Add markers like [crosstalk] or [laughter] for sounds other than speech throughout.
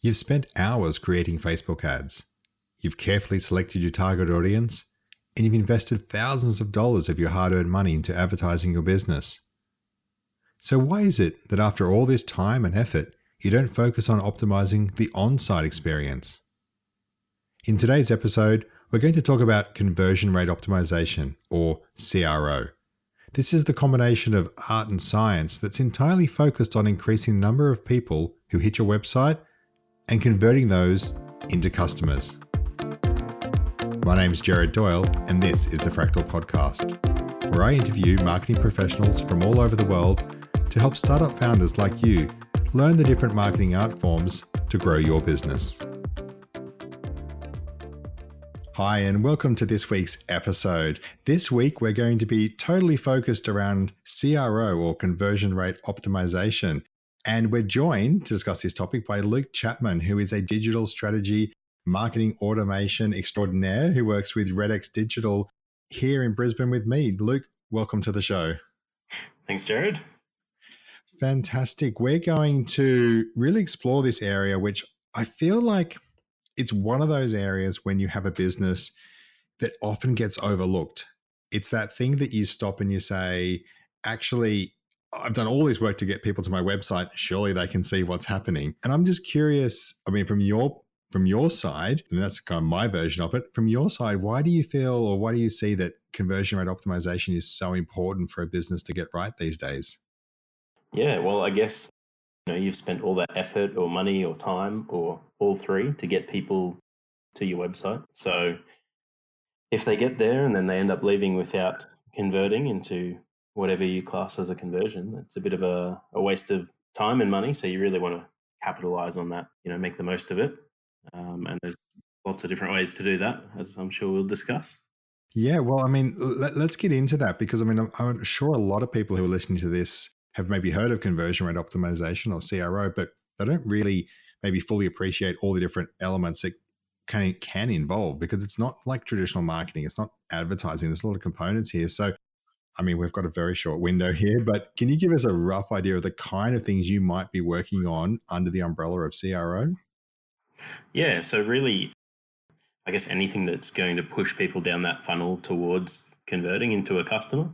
You've spent hours creating Facebook ads. You've carefully selected your target audience, and you've invested thousands of dollars of your hard earned money into advertising your business. So, why is it that after all this time and effort, you don't focus on optimizing the on site experience? In today's episode, we're going to talk about conversion rate optimization, or CRO. This is the combination of art and science that's entirely focused on increasing the number of people who hit your website and converting those into customers. My name is Jared Doyle, and this is the Fractal Podcast, where I interview marketing professionals from all over the world to help startup founders like you learn the different marketing art forms to grow your business. Hi, and welcome to this week's episode. This week, we're going to be totally focused around CRO or conversion rate optimization. And we're joined to discuss this topic by Luke Chapman, who is a digital strategy marketing automation extraordinaire who works with RedX Digital here in Brisbane with me. Luke, welcome to the show. Thanks, Jared. Fantastic. We're going to really explore this area, which I feel like it's one of those areas when you have a business that often gets overlooked. It's that thing that you stop and you say, actually, I've done all this work to get people to my website. Surely they can see what's happening. And I'm just curious, I mean, from your from your side, and that's kind of my version of it, from your side, why do you feel or why do you see that conversion rate optimization is so important for a business to get right these days? Yeah, well, I guess you know you've spent all that effort or money or time or all three to get people to your website. So if they get there and then they end up leaving without converting into whatever you class as a conversion, it's a bit of a, a waste of time and money. So you really want to capitalize on that, you know, make the most of it. Um, and there's lots of different ways to do that, as I'm sure we'll discuss. Yeah, well, I mean, let, us get into that because I mean, I'm, I'm, sure a lot of people who are listening to this have maybe heard of conversion rate optimization or CRO, but they don't really maybe fully appreciate all the different elements it can, can involve because it's not like traditional marketing. It's not advertising. There's a lot of components here. So, I mean, we've got a very short window here, but can you give us a rough idea of the kind of things you might be working on under the umbrella of CRO? Yeah. So, really, I guess anything that's going to push people down that funnel towards converting into a customer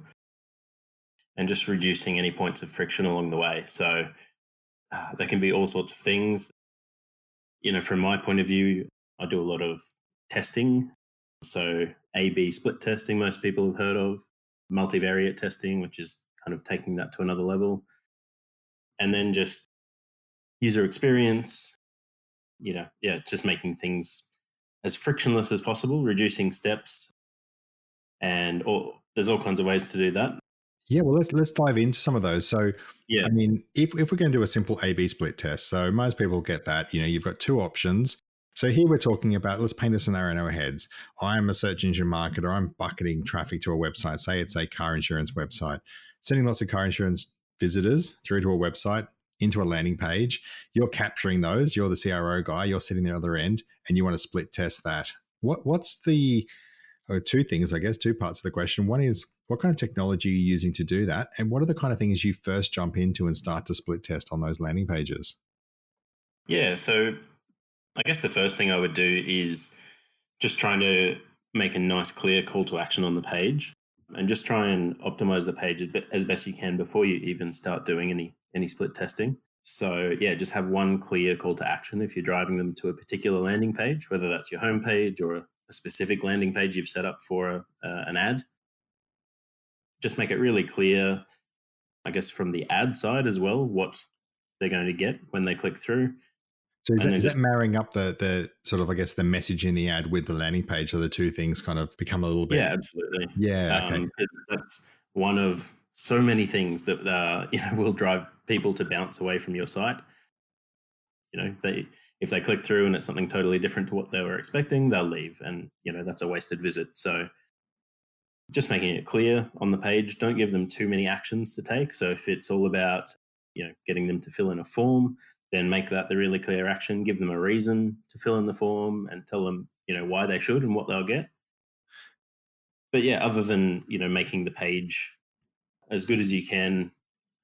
and just reducing any points of friction along the way. So, uh, there can be all sorts of things you know, from my point of view, I do a lot of testing. So, A B split testing, most people have heard of, multivariate testing, which is kind of taking that to another level. And then just user experience, you know, yeah, just making things as frictionless as possible, reducing steps. And all, there's all kinds of ways to do that. Yeah, well, let's let's dive into some of those. So, yeah, I mean, if if we're going to do a simple A/B split test, so most people get that. You know, you've got two options. So here we're talking about. Let's paint a scenario in our heads. I'm a search engine marketer. I'm bucketing traffic to a website. Say it's a car insurance website, sending lots of car insurance visitors through to a website into a landing page. You're capturing those. You're the CRO guy. You're sitting the other end, and you want to split test that. What what's the uh, two things, I guess, two parts of the question. One is what kind of technology are you using to do that? And what are the kind of things you first jump into and start to split test on those landing pages? Yeah, so I guess the first thing I would do is just trying to make a nice, clear call to action on the page and just try and optimize the page as best you can before you even start doing any any split testing. So yeah, just have one clear call to action if you're driving them to a particular landing page, whether that's your home page or a, specific landing page you've set up for a, uh, an ad just make it really clear, I guess, from the ad side as well, what they're going to get when they click through. So is, that, is just, that marrying up the the sort of I guess the message in the ad with the landing page, so the two things kind of become a little bit? Yeah, absolutely. Yeah, okay. um, that's one of so many things that uh, [laughs] you know will drive people to bounce away from your site. You know, they if they click through and it's something totally different to what they were expecting, they'll leave, and you know that's a wasted visit. So just making it clear on the page. Don't give them too many actions to take. So if it's all about you know getting them to fill in a form, then make that the really clear action. Give them a reason to fill in the form and tell them you know why they should and what they'll get. But yeah, other than you know making the page as good as you can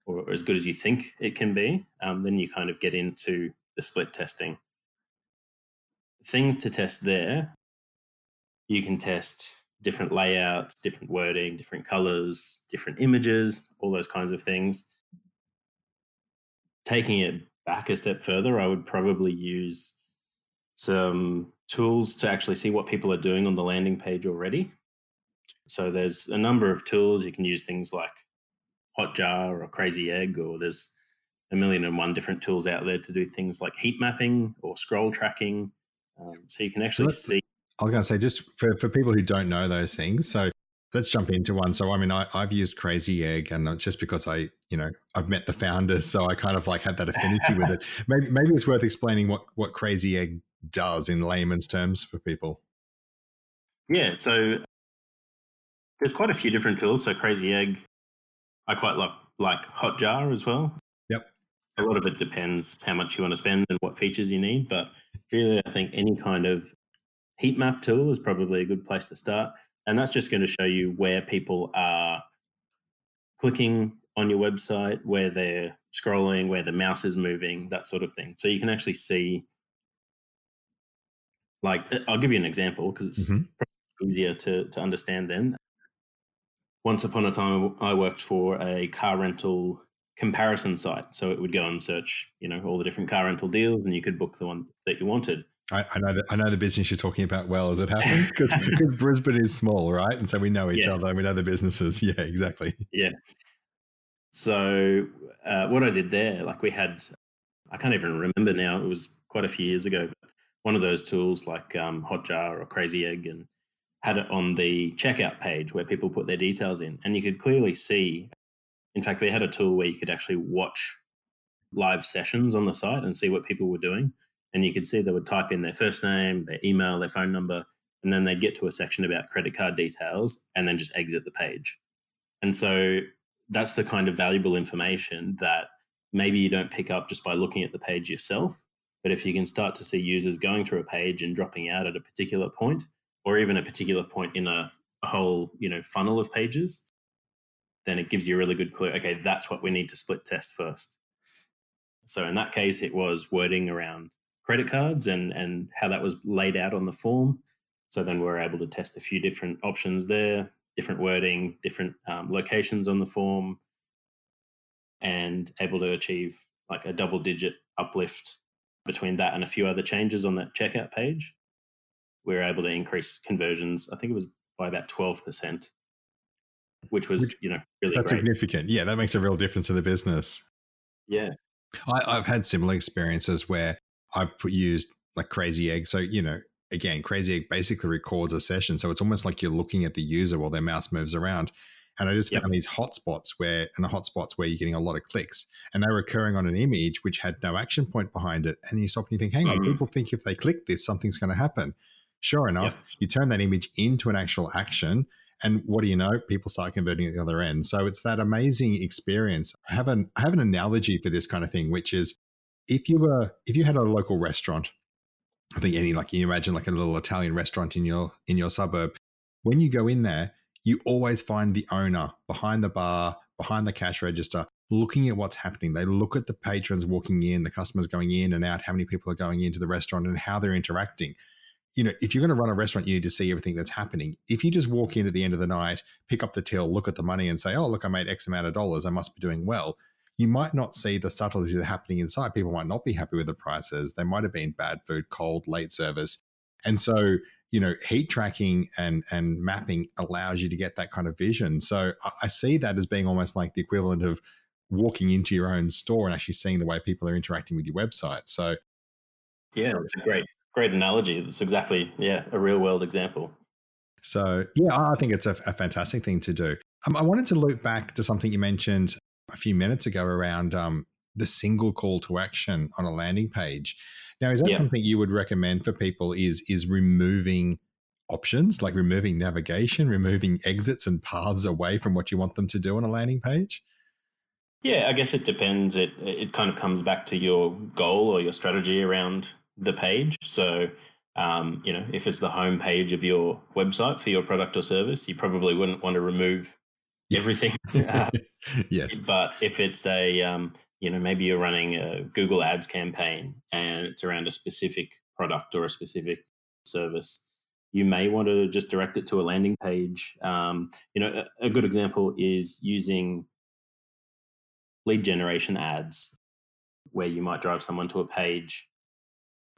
or as good as you think it can be, um, then you kind of get into the split testing. things to test there. You can test different layouts, different wording, different colors, different images, all those kinds of things. Taking it back a step further, I would probably use some tools to actually see what people are doing on the landing page already. So there's a number of tools. You can use things like Hotjar or Crazy Egg, or there's a million and one different tools out there to do things like heat mapping or scroll tracking. Um, so you can actually see. I was going to say, just for, for people who don't know those things, so let's jump into one. So, I mean, I, I've used Crazy Egg, and just because I, you know, I've met the founders, so I kind of like had that affinity with it. [laughs] Maybe, maybe it's worth explaining what what Crazy Egg does in layman's terms for people. Yeah, so there's quite a few different tools. So Crazy Egg, I quite like like Hotjar as well. Yep. A lot of it depends how much you want to spend and what features you need, but really, I think any kind of heat map tool is probably a good place to start, and that's just going to show you where people are clicking on your website, where they're scrolling, where the mouse is moving, that sort of thing. So you can actually see like I'll give you an example because it's mm-hmm. easier to to understand. Then, once upon a time, I worked for a car rental comparison site, so it would go and search, you know, all the different car rental deals, and you could book the one that you wanted. I, I know that I know the business you're talking about well as it happens because [laughs] Brisbane is small, right? And so we know each yes. other. And we know the businesses. [laughs] Yeah, exactly. Yeah. So uh, what I did there, like we had, I can't even remember now. It was quite a few years ago. But one of those tools like um, Hotjar or Crazy Egg and had it on the checkout page where people put their details in. And you could clearly see, in fact, we had a tool where you could actually watch live sessions on the site and see what people were doing. And you could see they would type in their first name, their email, their phone number, and then they'd get to a section about credit card details and then just exit the page. And so that's the kind of valuable information that maybe you don't pick up just by looking at the page yourself but if you can start to see users going through a page and dropping out at a particular point, or even a particular point in a, a whole you know funnel of pages, then it gives you a really good clue. Okay, that's what we need to split test first. So in that case, it was wording around credit cards and and how that was laid out on the form. So then we are able to test a few different options there, different wording, different um, locations on the form, and able to achieve like a double digit uplift between that and a few other changes on that checkout page, we were able to increase conversions. I think it was by about twelve percent, which was which, you know really that's great. significant. Yeah, that makes a real difference in the business. Yeah, I, have had similar experiences where I've used like Crazy Egg. So you know, again, Crazy Egg basically records a session, so it's almost like you're looking at the user while their mouse moves around. And I just yep. found these hotspots where, and the hotspots where you're getting a lot of clicks, and they were occurring on an image which had no action point behind it. And you stop and you think, hang on, mm-hmm. people think if they click this, something's going to happen. Sure enough, yep. you turn that image into an actual action. And what do you know? People start converting at the other end. So it's that amazing experience. I have an I have an analogy for this kind of thing, which is if you were if you had a local restaurant, I think any like you imagine like a little Italian restaurant in your in your suburb, when you go in there, you always find the owner behind the bar, behind the cash register, looking at what's happening. They look at the patrons walking in, the customers going in and out, how many people are going into the restaurant, and how they're interacting. You know, if you're going to run a restaurant, you need to see everything that's happening. If you just walk in at the end of the night, pick up the till, look at the money, and say, "Oh, look, I made X amount of dollars. I must be doing well." You might not see the subtleties that are happening inside. People might not be happy with the prices. They might have been bad food, cold, late service, and so you know heat tracking and and mapping allows you to get that kind of vision. So I, see that as being almost like the equivalent of walking into your own store and actually seeing the way people are interacting with your website. So yeah it's a great great analogy. It's exactly yeah a real world example. So yeah i think it's a, a fantastic thing to do. Um, i wanted to loop back to something you mentioned a few minutes ago around um, the single call to action on a landing page now, is that yeah. something you would recommend for people? Is is removing options like removing navigation, removing exits and paths away from what you want them to do on a landing page? Yeah, I guess it depends. It it kind of comes back to your goal or your strategy around the page. So, um, you know, if it's the home page of your website for your product or service, you probably wouldn't want to remove everything. [laughs] uh, yes. But if it's a um, you know maybe you're running a google ads campaign and it's around a specific product or a specific service, you may want to just direct it to a landing page. Um, you know, a, a good example is using lead generation ads, where you might drive someone to a page,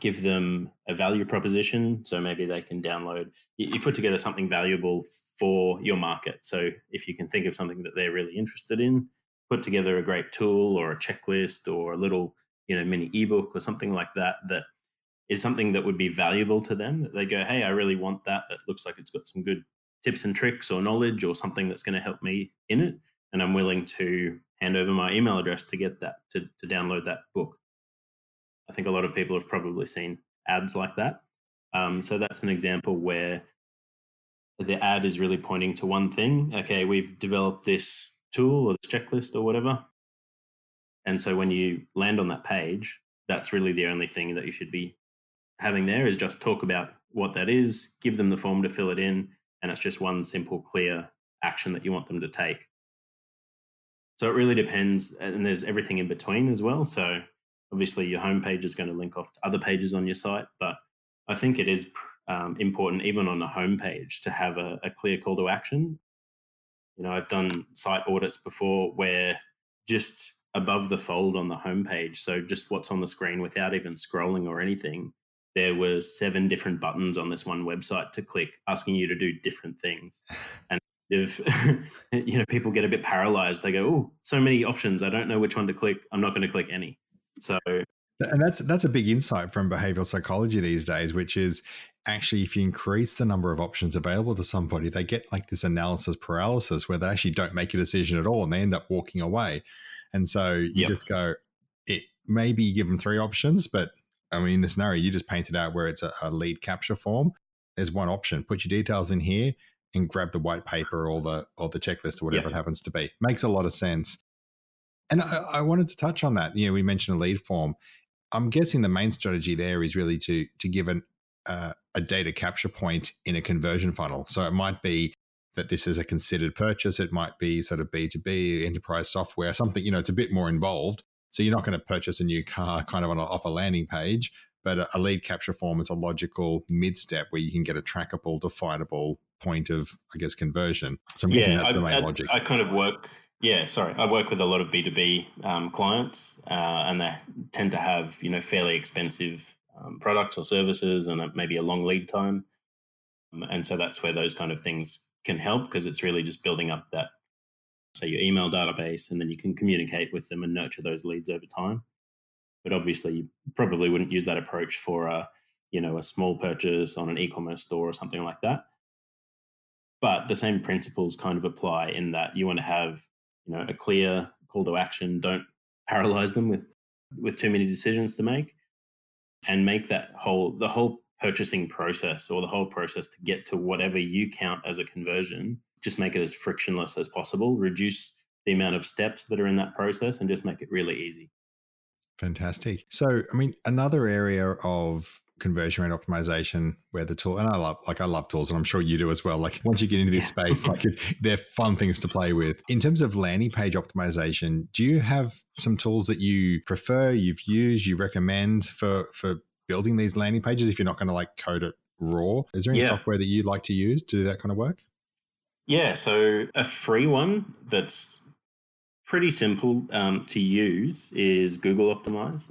give them a value proposition. So maybe they can download, you, you put together something valuable for your market. So if you can think of something that they're really interested in, put together a great tool or a checklist or a little, you know, mini ebook or something like that that is something that would be valuable to them that they go hey i really want that that looks like it's got some good tips and tricks or knowledge or something that's going to help me in it and i'm willing to hand over my email address to get that to, to download that book i think a lot of people have probably seen ads like that um, so that's an example where the ad is really pointing to one thing okay we've developed this tool or this checklist or whatever and so when you land on that page that's really the only thing that you should be having there is just talk about what that is, give them the form to fill it in, and it's just one simple, clear action that you want them to take. So it really depends, and there's everything in between as well. So obviously, your homepage is going to link off to other pages on your site, but I think it is um, important, even on the homepage, to have a, a clear call to action. You know, I've done site audits before where just above the fold on the homepage, so just what's on the screen without even scrolling or anything, there were seven different buttons on this one website to click asking you to do different things. And if [laughs] you know people get a bit paralyzed they go oh so many options. I don't know which one to click. I'm not going to click any so and that's that's a big insight from behavioral psychology these days which is actually if you increase the number of options available to somebody they get like this analysis paralysis where they actually don't make a decision at all and they end up walking away and so you yep. just go it maybe you give them three options but I mean, in the scenario you just painted out where it's a, a lead capture form, there's one option. Put your details in here and grab the white paper or the or the checklist or whatever it happens to be. Makes a lot of sense. And I, I, wanted to touch on that. You know, we mentioned a lead form. I'm guessing the main strategy there is really to to give an, uh, a data capture point in a conversion funnel. So it might be that this is a considered purchase. It might be sort of B2B, enterprise software, something, you know, it's a bit more involved. So you're not going to purchase a new car kind of on a, off a landing page, but a, a lead capture form is a logical mid step where you can get a trackable, definable point of, I guess, conversion. So I'm yeah, that's I, the main I, logic. I kind of work. Yeah, sorry. I work with a lot of B two B um, clients, uh, and they tend to have you know fairly expensive um, products or services, and maybe a long lead time. Um, and so that's where those kind of things can help because it's really just building up that say your email database, and then you can communicate with them and nurture those leads over time. But obviously, you probably wouldn't use that approach for a you know a small purchase on an e-commerce store or something like that. But the same principles kind of apply in that you want to have you know a clear call to action. Don't paralyze them with with too many decisions to make, and make that whole the whole purchasing process or the whole process to get to whatever you count as a conversion just make it as frictionless as possible, reduce the amount of steps that are in that process, and just make it really easy. Fantastic. So, I mean, another area of conversion rate optimization where the tool and I love like I love tools and I'm sure you do as well like once you get into this yeah. space like they're fun things to play with in terms of landing page optimization do you have some tools that you prefer you've used you recommend for for building these landing pages if you're not going to like code it raw is there any yeah. software that you like to use to do that kind of work yeah, so a free one that's pretty simple um, to use is Google Optimize.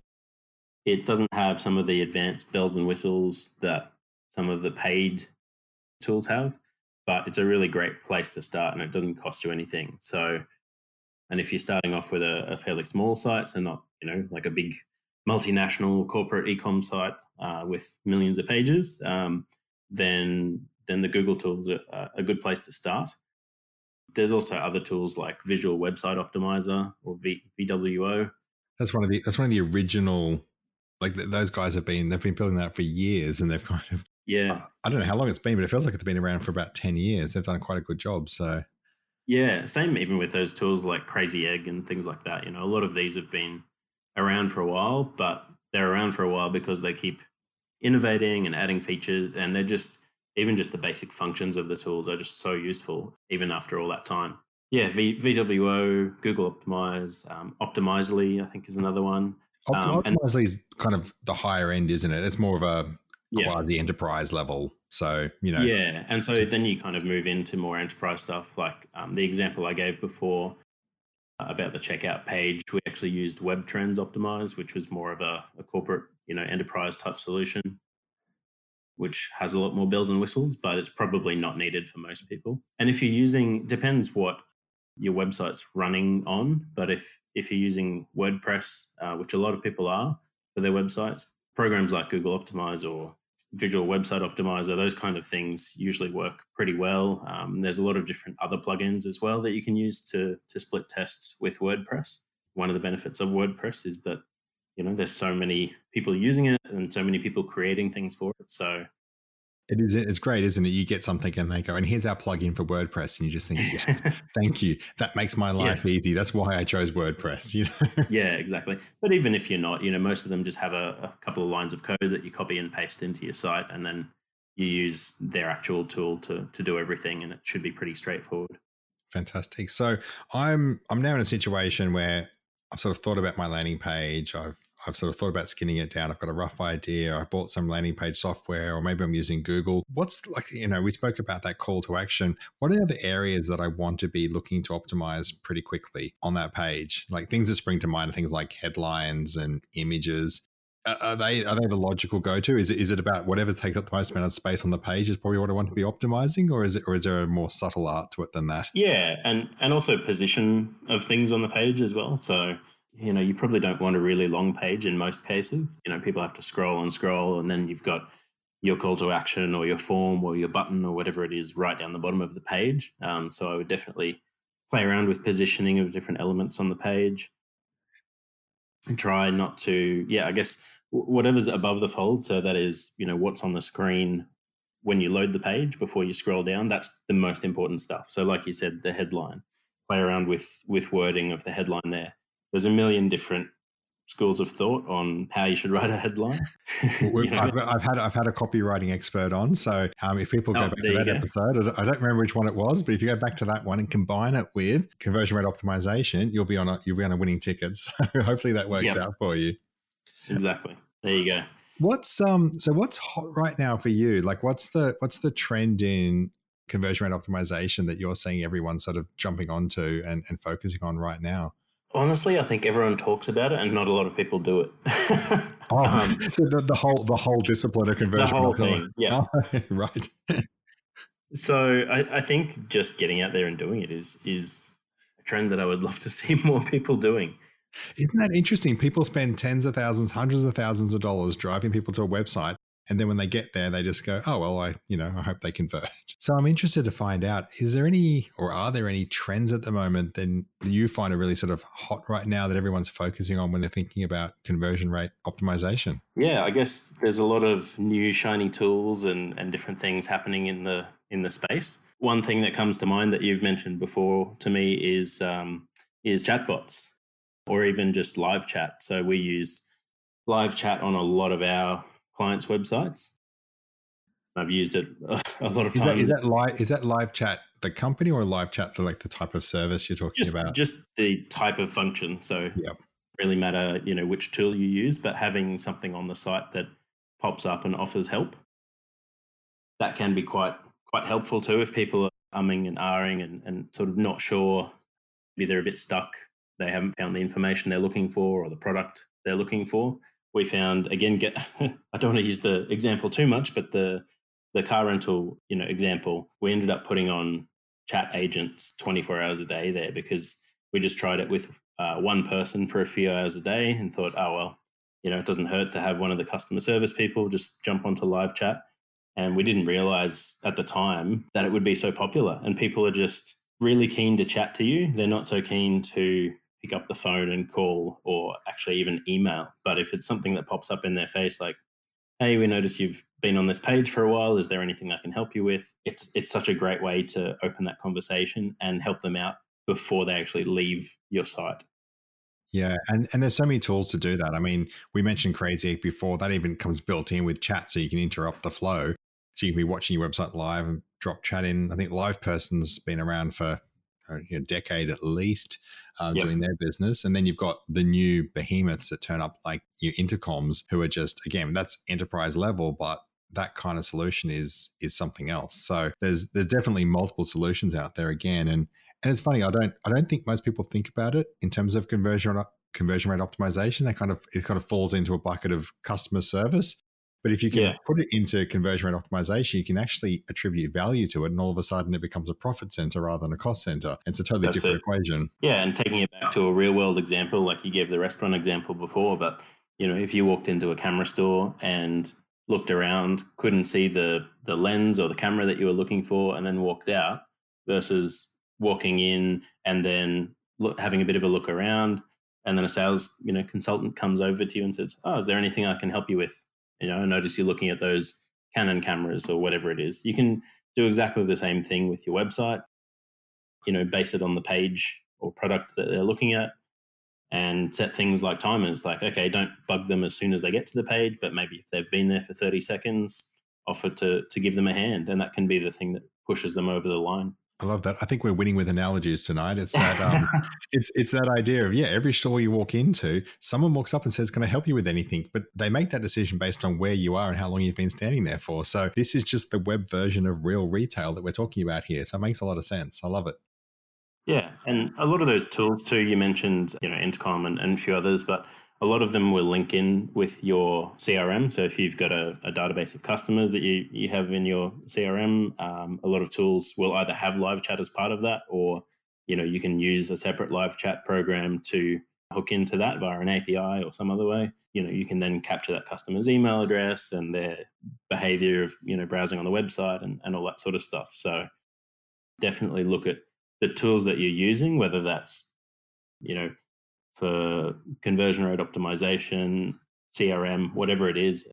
It doesn't have some of the advanced bells and whistles that some of the paid tools have, but it's a really great place to start and it doesn't cost you anything. So, and if you're starting off with a, a fairly small site, so not, you know, like a big multinational corporate e-com site uh, with millions of pages, um, then then the Google tools are a good place to start. There's also other tools like Visual Website Optimizer or v, VWO. That's one of the that's one of the original like those guys have been they've been building that for years and they've [laughs] kind of yeah I don't know how long it's been but it feels like it's been around for about 10 years they've done quite a good job so yeah same even with those tools like crazy egg and things like that you know a lot of these have been around for a while but they're around for a while because they keep innovating and adding features and they're just even just the basic functions of the tools are just so useful, even after all that time. Yeah, v, VWO, Google Optimize, um, Optimizely, I think is another one. Um, Optimizely is kind of the higher end, isn't it? It's more of a Yeah. quasi enterprise level. So, you know, Yeah, and so then you kind of move into more enterprise stuff. Like um, the example I gave before uh, about the checkout page, we actually used Webtrends Optimize, which was more of a, a corporate, you know, enterprise type solution, which has a lot more bells and whistles, but it's probably not needed for most people. And if you're using, depends what your website's running on, but if if you're using WordPress, uh, which a lot of people are for their websites, programs like Google Optimize or Visual Website Optimizer, those kind of things usually work pretty well. Um, there's a lot of different other plugins as well that you can use to to split tests with WordPress. One of the benefits of WordPress is that you know there's so many people using it and so many people creating things for it. So it is. It's great, isn't it? You get something and they go, and here's our plugin for WordPress, and you just think, yes, [laughs] thank you. That makes my life Yes. easy. That's why I chose WordPress. You know. yeah, exactly. But even if you're not, you know, most of them just have a, a couple of lines of code that you copy and paste into your site, and then you use their actual tool to to do everything, and it should be pretty straightforward. Fantastic. So I'm I'm now in a situation where I've sort of thought about my landing page. I've I've sort of thought about skinning it down. I've got a rough idea. I bought some landing page software, or maybe I'm using Google. What's like, you know, we spoke about that call to action. What are the areas that I want to be looking to optimize pretty quickly on that page? Like things that spring to mind things like headlines and images. Are are they are they the logical go to? Is it is it about whatever takes up the most amount of space on the page is probably what I want to be optimizing, or is it or is there a more subtle art to it than that? Yeah, and and also position of things on the page as well. So you know, you probably don't want a really long page in most cases. You know, people have to scroll and scroll, and then you've got your call to action or your form or your button or whatever it is right down the bottom of the page. Um, so I would definitely play around with positioning of different elements on the page and try not to, yeah, I guess whatever's above the fold. So that is, you know, what's on the screen when you load the page before you scroll down. That's the most important stuff. So, like you said, the headline, play around with with wording of the headline there. There's a million different schools of thought on how you should [laughs] write a headline. [laughs] You know? I've, I've had I've had a copywriting expert on, so um, if people go Oh, back to that episode, I don't, I don't remember which one it was, but if you go back to that one and combine it with conversion rate optimization, you'll be on a you'll be on a winning ticket. [laughs] So hopefully that works Yep. out for you. exactly. There you go. What's um so what's hot right now for you? Like what's the what's the trend in conversion rate optimization that you're seeing everyone sort of jumping onto and, and focusing on right now? Honestly, I think everyone talks about it, and not a lot of people do it. [laughs] Oh, [laughs] Um, [laughs] so the, the whole the whole discipline of conversion the whole thing, yeah. Oh, right. So I, I think just getting out there and doing it is is a trend that I would love to see more people doing. Isn't that interesting? People spend tens of thousands, hundreds of thousands of dollars driving people to a website. And then when they get there, they just go, oh, well, I, you know, I hope they convert. [laughs] So I'm interested to find out, is there any, or are there any trends at the moment that you find are really sort of hot right now that everyone's focusing on when they're thinking about conversion rate optimization? Yeah, I guess there's a lot of new shiny tools and, and different things happening in the in the space. One thing that comes to mind that you've mentioned before to me is um, is chatbots or even just live chat. So we use live chat on a lot of our clients' websites. I've used it a, lot of times. is that live? Is that live chat the company or live chat the like the type of service you're talking just about? just the type of function. So Yep. really matter, you know, which tool you use, but having something on the site that pops up and offers help, that can be quite quite helpful too if people are umming and ahhing and, and sort of not sure, maybe they're a bit stuck, they haven't found the information they're looking for or the product they're looking for. We found again, get [laughs] I don't want to use the example too much, but the the car rental, you know, example, we ended up putting on chat agents 24 hours a day there because we just tried it with uh, one person for a few hours a day and thought, oh, well, you know, it doesn't hurt to have one of the customer service people just jump onto live chat. And we didn't realize at the time that it would be so popular. And people are just really keen to chat to you. They're not so keen to pick up the phone and call or actually even email. But if it's something that pops up in their face, like, hey, we notice you've been on this page for a while. Is there anything I can help you with? It's it's such a great way to open that conversation and help them out before they actually leave your site. Yeah, and and there's so many tools to do that. I mean, we mentioned Crazy Egg before. That even comes built in with chat, so you can interrupt the flow. So you can be watching your website live and drop chat in. I think LivePerson's been around for uh, a decade at least, uh, Yep. doing their business. And then you've got the new behemoths that turn up, like your intercoms, who are just again that's enterprise level, but that kind of solution is is something else. So there's there's definitely multiple solutions out there again, and and it's funny. I don't I don't think most people think about it in terms of conversion conversion rate optimization. That kind of it kind of falls into a bucket of customer service. But if you can yeah. put it into conversion rate optimization, you can actually attribute value to it, and all of a sudden it becomes a profit center rather than a cost center. It's a totally That's different it. equation. Yeah, and taking it back to a real world example, like you gave the restaurant example before, but you know, if you walked into a camera store and looked around, couldn't see the the lens or the camera that you were looking for, and then walked out, versus walking in and then look, having a bit of a look around, and then a sales you know consultant comes over to you and says, "Oh, is there anything I can help you with?" You know, notice you're looking at those Canon cameras or whatever it is. You can do exactly the same thing with your website. You know, base it on the page or product that they're looking at and set things like timers like okay don't bug them as soon as they get to the page but maybe if they've been there for 30 seconds offer to to give them a hand and that can be the thing that pushes them over the line I love that. I think we're winning with analogies tonight. It's that um, [laughs] it's it's that idea of yeah, every store you walk into, someone walks up and says, "Can I help you with anything?" But they make that decision based on where you are and how long you've been standing there for. So this is just the web version of real retail that we're talking about here. So it makes a lot of sense. I love it. Yeah, and a lot of those tools too. You mentioned, you know, Intercom and, and a few others, but a lot of them will link in with your CRM. So if you've got a, a database of customers that you you have in your CRM, um, a lot of tools will either have live chat as part of that, or you know, you can use a separate live chat program to hook into that via an API or some other way. You know, you can then capture that customer's email address and their behavior of you know browsing on the website and, and all that sort of stuff. So definitely look at the tools that you're using, whether that's, you know, for conversion rate optimization, CRM, whatever it is,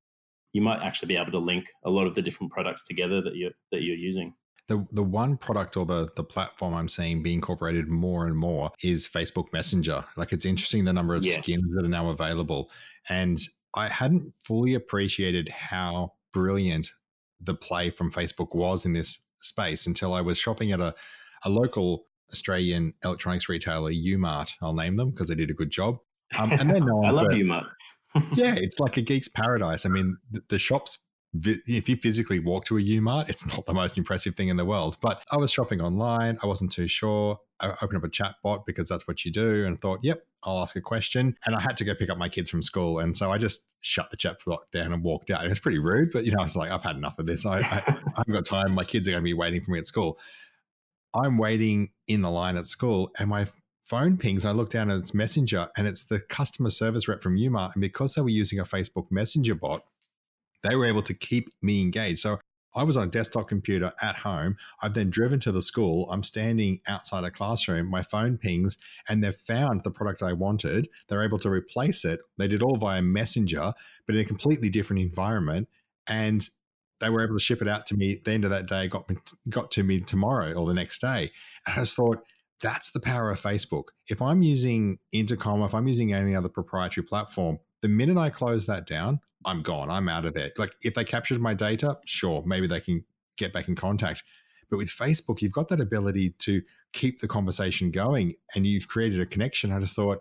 you might actually be able to link a lot of the different products together that you're that you're using. The the one product or the the platform I'm seeing be incorporated more and more is Facebook Messenger. Like it's interesting the number of yes. skins that are now available. And I hadn't fully appreciated how brilliant the play from Facebook was in this space until I was shopping at a a local Australian electronics retailer, Umart. I'll name them because they did a good job. Um, and they're [laughs] known I love for, Umart. [laughs] yeah, it's like a geek's paradise. I mean, the, the shops if you physically walk to a Umart, it's not the most impressive thing in the world. But I was shopping online. I wasn't too sure. I opened up a chat bot because that's what you do and thought, yep, I'll ask a question. And I had to go pick up my kids from school. And so I just shut the chat bot down and walked out. It was pretty rude, but you know, I was like, I've had enough of this. I, I, I haven't got time. My kids are going to be waiting for me at school. I'm waiting in the line at school and my phone pings. I look down at its messenger and it's the customer service rep from Umart. And because they were using a Facebook Messenger bot, they were able to keep me engaged. So I was on a desktop computer at home. I've then driven to the school. I'm standing outside a classroom. My phone pings and they've found the product I wanted. They're able to replace it. They did all via Messenger, but in a completely different environment. And they were able to ship it out to me at the end of that day, got me, got to me tomorrow or the next day. And I just thought, that's the power of Facebook. If I'm using Intercom, if I'm using any other proprietary platform, the minute I close that down, I'm gone. I'm out of there. Like if they captured my data, sure, maybe they can get back in contact. But with Facebook, you've got that ability to keep the conversation going and you've created a connection. I just thought,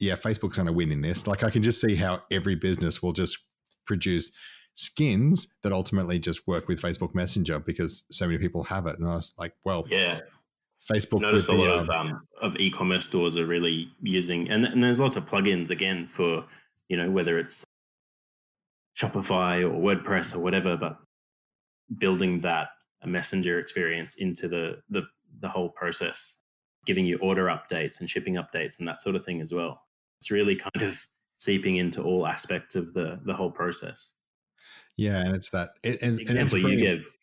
yeah, Facebook's going to win in this. Like I can just see how every business will just produce skins that ultimately just work with Facebook Messenger because so many people have it. And I was like, well, yeah. Facebook. Notice a lot of um, of e-commerce stores are really using, and, and there's lots of plugins again for you know whether it's Shopify or WordPress or whatever, but building that messenger experience into the the the whole process, giving you order updates and shipping updates and that sort of thing as well. It's really kind of seeping into all aspects of the the whole process. Yeah, and it's that it, and, example and you gave.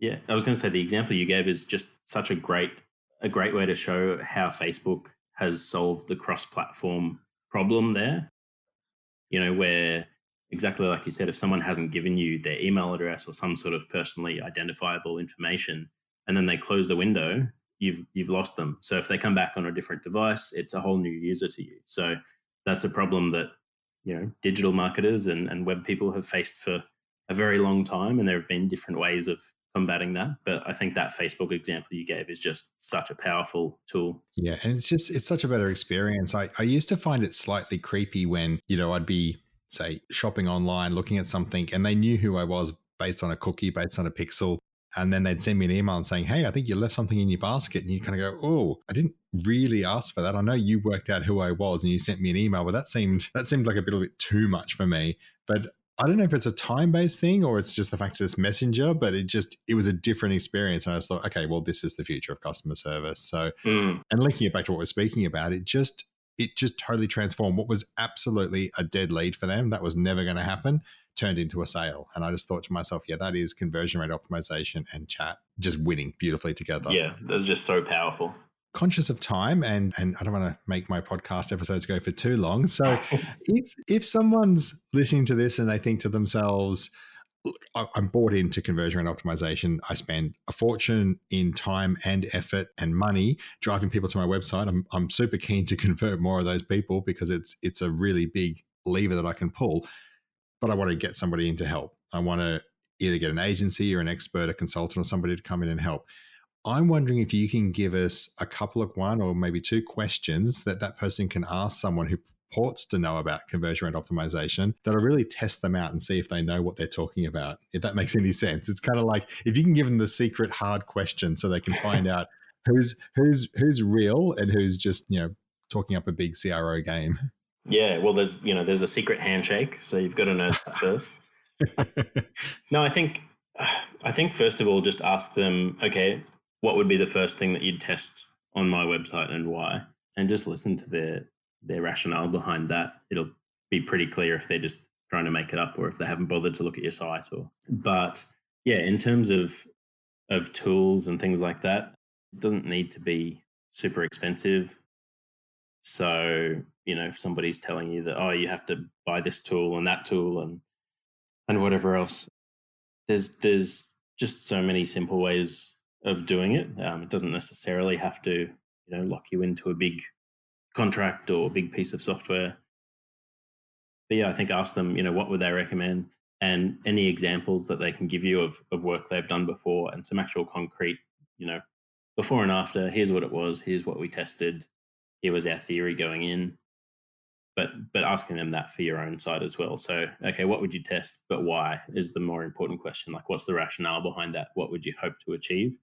Yeah, I was going to say the example you gave is just such a great a great way to show how Facebook has solved the cross-platform problem there. You know, where exactly like you said, if someone hasn't given you their email address or some sort of personally identifiable information, and then they close the window, you've you've lost them. So if they come back on a different device, it's a whole new user to you. So that's a problem that you know digital marketers and, and web people have faced for a very long time, and there have been different ways of combating that. But I think that Facebook example you gave is just such a powerful tool. Yeah, and it's just it's such a better experience. I, I used to find it slightly creepy when, you know, I'd be say shopping online looking at something and they knew who I was based on a cookie, based on a pixel. And then they'd send me an email saying, Hey, I think you left something in your basket. And you kind of go, Oh, I didn't really ask for that. I know you worked out who I was and you sent me an email, but that seemed that seemed like a bit, a bit too much for me. But I don't know if it's a time based thing or it's just the fact that it's messenger, but it just it was a different experience. And I just thought, okay, well, this is the future of customer service. So mm. and linking it back to what we're speaking about, it just it just totally transformed what was absolutely a dead lead for them. That was never going to happen, turned into a sale. And I just thought to myself, yeah, that is conversion rate optimization and chat just winning beautifully together. Yeah, that's just so powerful conscious of time and and I don't want to make my podcast episodes go for too long. [laughs] So if if someone's listening to this and they think to themselves, I'm bought into conversion rate optimization. I spend a fortune in time and effort and money driving people to my website. I'm, I'm super keen to [laughs] convert more of those people because it's it's a really big lever that I can pull. But I want to get somebody in to help. I want to either get an agency or an expert, a consultant, or somebody to come in and help. I'm wondering if you can give us a couple of one or maybe two questions that that person can ask someone who purports to know about conversion rate optimization that'll really test them out and see if they know what they're talking about. If that makes any sense, it's kind of like if you can give them the secret hard question so they can find out [laughs] who's who's who's real and who's just you know talking up a big CRO game. Yeah, well, there's you know there's a secret handshake, so you've got to know that first. [laughs] no, I think I think first of all, just ask them. Okay, what would be the first thing that you'd test on my website and why? And just listen to their their rationale behind that. It'll be pretty clear if they're just trying to make it up or if they haven't bothered to look at your site or but yeah, in terms of of tools and things like that, it doesn't need to be super expensive. So, you know, if somebody's telling you that, oh, you have to buy this tool and that tool and and whatever else, there's there's just so many simple ways of doing it. Um, it doesn't necessarily have to, you know, lock you into a big contract or a big piece of software. But yeah, I think ask them, you know, what would they recommend and any examples that they can give you of, of work they've done before and some actual concrete, you know, before and after. Here's what it was. Here's what we tested. Here was our theory going in. But but asking them that for your own side as well. So okay, what would you test? But why is the more important question. Like, what's the rationale behind that? What would you hope to achieve?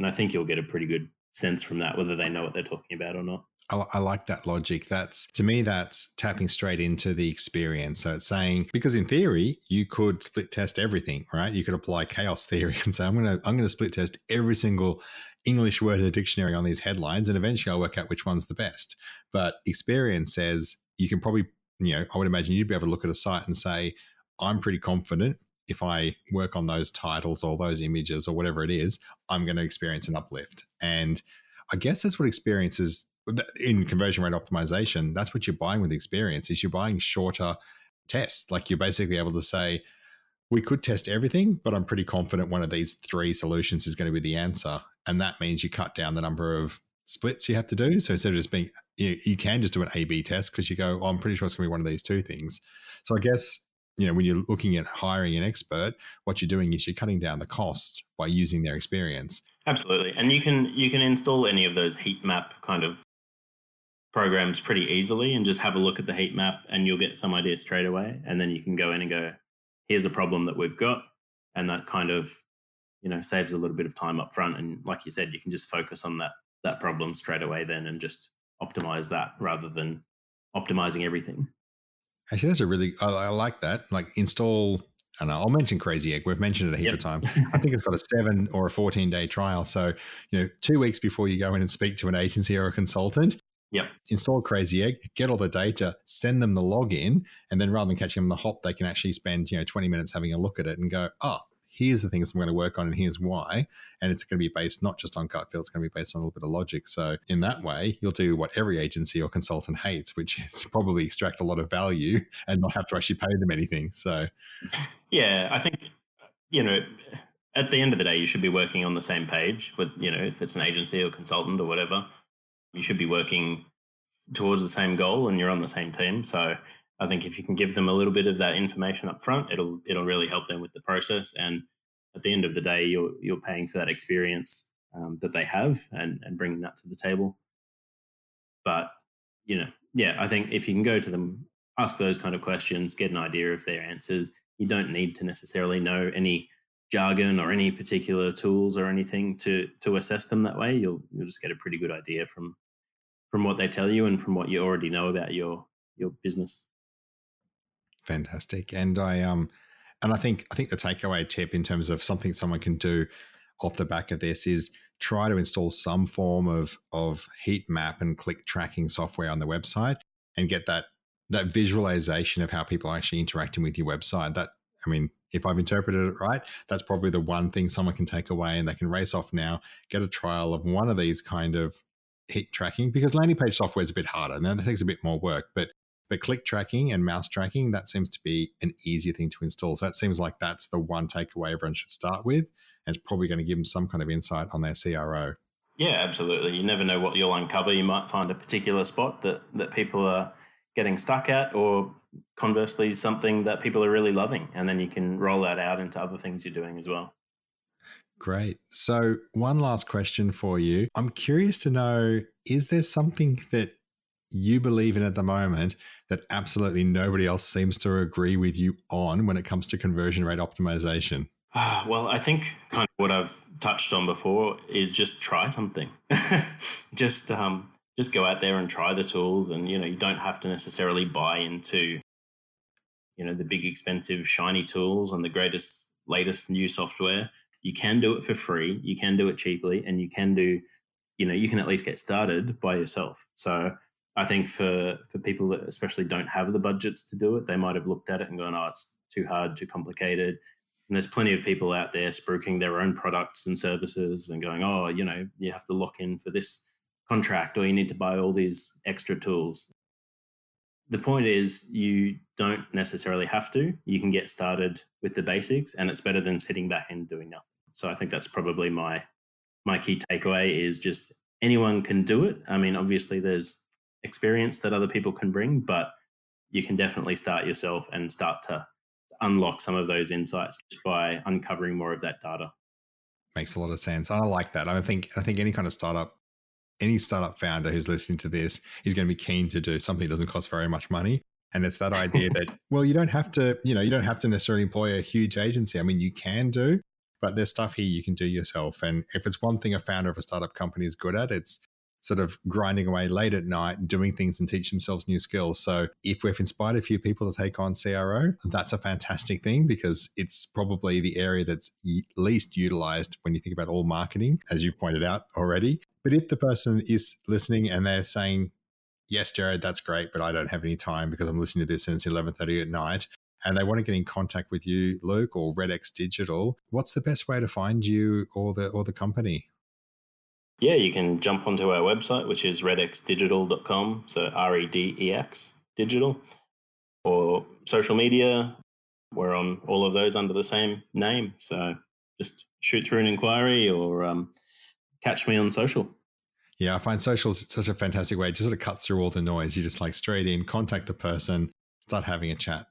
And I think you'll get a pretty good sense from that, whether they know what they're talking about or not. I, like that logic. That's to me, that's tapping straight into the experience. So it's saying because in theory you could split test everything, right? You could apply chaos [laughs] theory and say I'm going to I'm to split test every single English word in the dictionary on these headlines, and eventually I'll work out which one's the best. But experience says you can probably, you know, I would imagine you'd be able to look at a site and say I'm pretty confident if I work on those titles or those images or whatever it is, I'm going to experience an uplift. And I guess that's what experience is in conversion rate optimization. That's what you're buying with experience is you're buying shorter tests. Like you're basically able to say, we could test everything, but I'm pretty confident one of these three solutions is going to be the answer. And that means you cut down the number of splits you have to do. So instead of just being, you, you can just do an A B test because you go, oh, I'm pretty sure it's going to be one of these two things. So I guess you know when you're looking at hiring an expert what you're doing is you're cutting down the cost by using their experience. Absolutely. And you can you can install any of those heat map kind of programs pretty easily and just have a look at the heat map and you'll get some idea straight away. And then you can go in and go here's a problem that we've got. And that kind of you know saves a little bit of time up front and like you said you can just focus on that that problem straight away then and just optimize that rather than optimizing everything Actually, that's a really I, I like that. Like install. I know. I'll mention Crazy Egg. We've mentioned it a heap yep. of time. [laughs] I think it's got a seven or a fourteen day trial. So you know, two weeks before you go in and speak to an agency or a consultant, Yep. Install Crazy Egg, get all the data, send them the login, and then rather than catching them on the hop, they can actually spend you know 20 minutes having a look at it and go, oh, here's the things I'm going to work on and here's why. And it's going to be based not just on gut feel, it's going to be based on a little bit of logic. So in that way, you'll do what every agency or consultant hates, which is [laughs] probably extract a lot of value and not have to actually pay them anything. So yeah, I think, you know, at the end of the day, you should be working on the same page with, you know, if it's an agency or consultant or whatever, you should be working towards the same goal and you're on the same team. So I think if you can give them a little bit of that information up front, it'll it'll really help them with the process. And at the end of the day, you're you're paying for that experience um, that they have and and bringing that to the table. But you know, yeah, I think if you can go to them, ask those kind of questions, get an idea of their answers, you don't need to necessarily know any jargon or any particular tools or anything to to assess them that way. You'll you'll just get a pretty good idea from from what they tell you and from what you already know about your your business. Fantastic. And I um and I think I think the takeaway tip in terms of something someone can do off the back of this is try to install some form of of heat map and click tracking software on the website and get that that visualization of how people are actually interacting with your website. That I mean, if I've interpreted it right, that's probably the one thing someone can take away and they can race off now, get a trial of one of these kind of heat tracking because landing page software is a bit harder and that takes a bit more work. But but click tracking and mouse tracking, that seems to be an easier thing to install. So that seems like that's the one takeaway everyone should start with. And it's probably going to give them some kind of insight on their CRO. Yeah, absolutely. You never know what you'll uncover. You might find a particular spot that, that people are getting stuck at, or conversely, something that people are really loving. And then you can roll that out into other things you're doing as well. Great. So, one last question for you. I'm curious to know is there something that you believe in at the moment that absolutely nobody else seems to agree with you on when it comes to conversion rate optimization? Well, I think kind of what I've touched on before is just try something. [laughs] just um, just go out there and try the tools, and you know you don't have to necessarily buy into you know the big expensive shiny tools and the greatest latest new software. You can do it for free. You can do it cheaply, and you can do you know you can at least get started by yourself. So I think for for people that especially don't have the budgets to do it, they might have looked at it and gone, "Oh, it's too hard, too complicated." And there's plenty of people out there spruiking their own products and services and going, "Oh, you know, you have to lock in for this contract, or you need to buy all these extra tools." The point is, you don't necessarily have to. You can get started with the basics, and it's better than sitting back and doing nothing. So I think that's probably my my key takeaway is just anyone can do it. I mean, obviously, there's experience that other people can bring, but you can definitely start yourself and start to unlock some of those insights just by uncovering more of that data. Makes a lot of sense. I like that. I think I think any kind of startup, any startup founder who's listening to this is going to be keen to do something that doesn't cost very much money. And it's that idea that, [laughs] well, you don't have to, you know, you don't have to necessarily employ a huge agency. I mean, you can do, but there's stuff here you can do yourself. And if it's one thing a founder of a startup company is good at, it's sort of grinding away late at night and doing things and teach themselves new skills. So if we've inspired a few people to take on CRO, that's a fantastic thing because it's probably the area that's least utilized when you think about all marketing, as you've pointed out already. But if the person is listening and they're saying, yes, Jared, that's great, but I don't have any time because I'm listening to this and it's 11.30 at night, and they want to get in contact with you, Luke, or Redex Digital, what's the best way to find you or the or the company? Yeah, you can jump onto our website, which is redexdigital.com. So R E D E X digital. Or social media. We're on all of those under the same name. So just shoot through an inquiry or um, catch me on social. Yeah, I find social is such a fantastic way. It just sort of cuts through all the noise. You just like straight in, contact the person, start having a chat,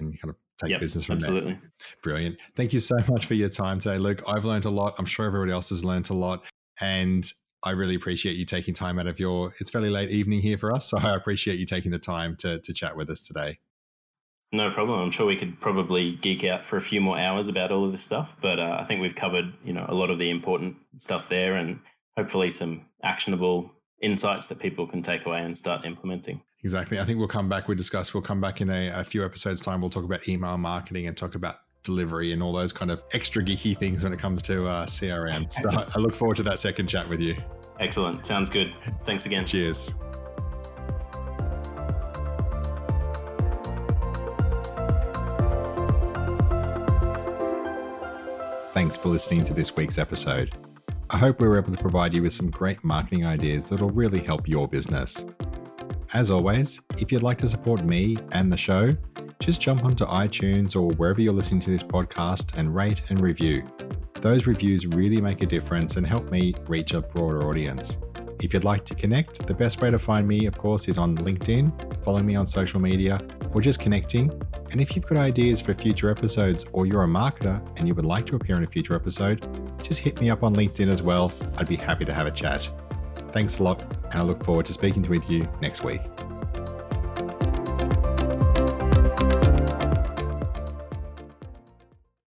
and kind of take yep, business from there. absolutely. there. Brilliant. Thank you so much for your time today, Luke. I've learned a lot. I'm sure everybody else has learned a lot. And I really appreciate you taking time out of your, it's fairly late evening here for us. So [laughs] I appreciate you taking the time to, to chat with us today. No problem. I'm sure we could probably geek out for a few more hours about all of this stuff, but uh, I think we've covered, you know, a lot of the important stuff there, and hopefully some actionable insights that people can take away and start implementing. Exactly. I think we'll come back. We discuss. We'll come back in a, a few episodes time. We'll talk about email marketing and talk about delivery and all those kind of extra geeky things when it comes to uh, CRM. So I look forward to that second chat with you. Excellent. Sounds good. Thanks again. Cheers. Thanks for listening to this week's episode. I hope we were able to provide you with some great marketing ideas that will really help your business. As always, if you'd like to support me and the show, just jump onto iTunes or wherever you're listening to this podcast and rate and review. Those reviews really make a difference and help me reach a broader audience. If you'd like to connect, the best way to find me, of course, is on LinkedIn, follow me on social media, or just connecting. And if you've got ideas for future episodes or you're a marketer and you would like to appear in a future episode, just hit me up on LinkedIn as well. I'd be happy to have a chat. Thanks a lot, and I look forward to speaking with you next week.